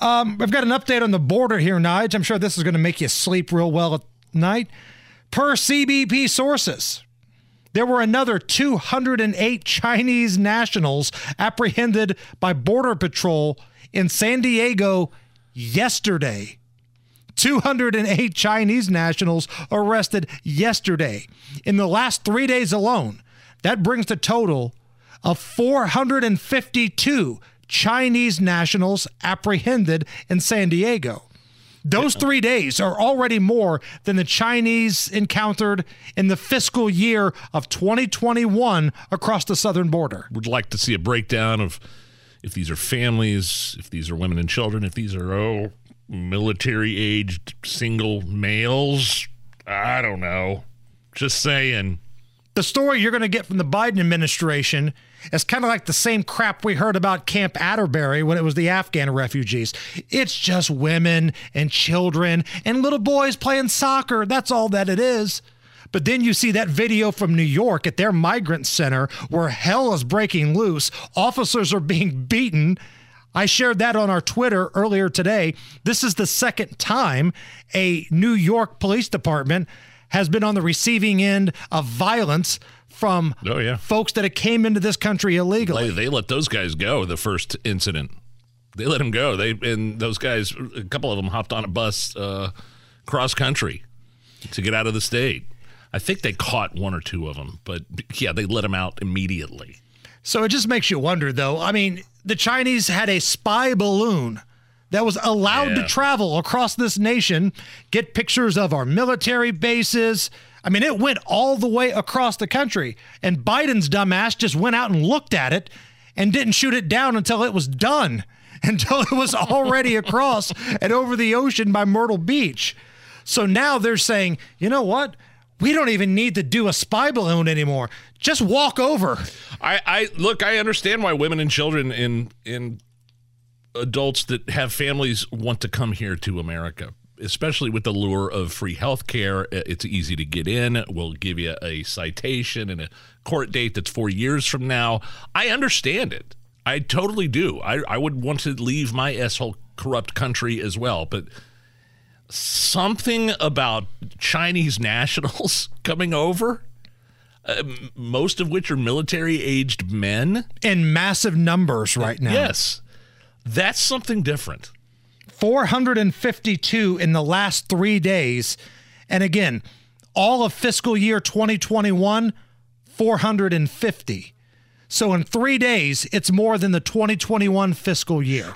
Um, I've got an update on the border here, Nige. I'm sure this is going to make you sleep real well at night. Per CBP sources, there were another 208 Chinese nationals apprehended by Border Patrol in San Diego yesterday. 208 Chinese nationals arrested yesterday. In the last three days alone, that brings the total of 452 Chinese nationals apprehended in San Diego. Those three days are already more than the Chinese encountered in the fiscal year of 2021 across the southern border. Would like to see a breakdown of if these are families, if these are women and children, if these are oh military aged single males. I don't know. Just saying. The story you're going to get from the Biden administration is kind of like the same crap we heard about Camp Atterbury when it was the Afghan refugees. It's just women and children and little boys playing soccer. That's all that it is. But then you see that video from New York at their migrant center where hell is breaking loose. Officers are being beaten. I shared that on our Twitter earlier today. This is the second time a New York police department has been on the receiving end of violence from Oh, yeah. folks that came into this country illegally. They, they let those guys go. The first incident, they let them go. They and those guys, a couple of them hopped on a bus uh, cross country to get out of the state. I think they caught one or two of them, but yeah, they let them out immediately. So it just makes you wonder, though. I mean, the Chinese had a spy balloon that was allowed to travel across this nation, get pictures of our military bases. I mean, it went all the way across the country. And Biden's dumbass just went out and looked at it and didn't shoot it down until it was done, until it was already across and over the ocean by Myrtle Beach. So now they're saying, you know what? We don't even need to do a spy balloon anymore. Just walk over. I, I look. I understand why women and children in and adults that have families want to come here to America, especially with the lure of free health care. It's easy to get in. We'll give you a citation and a court date that's four years from now. I understand it. I totally do. I, I would want to leave my asshole corrupt country as well, but something about Chinese nationals coming over, uh, most of which are military aged men. in massive numbers right now. Yes, that's something different. 452 in the last three days. And again, all of fiscal year 2021, 450. So in three days, it's more than the 2021 fiscal year.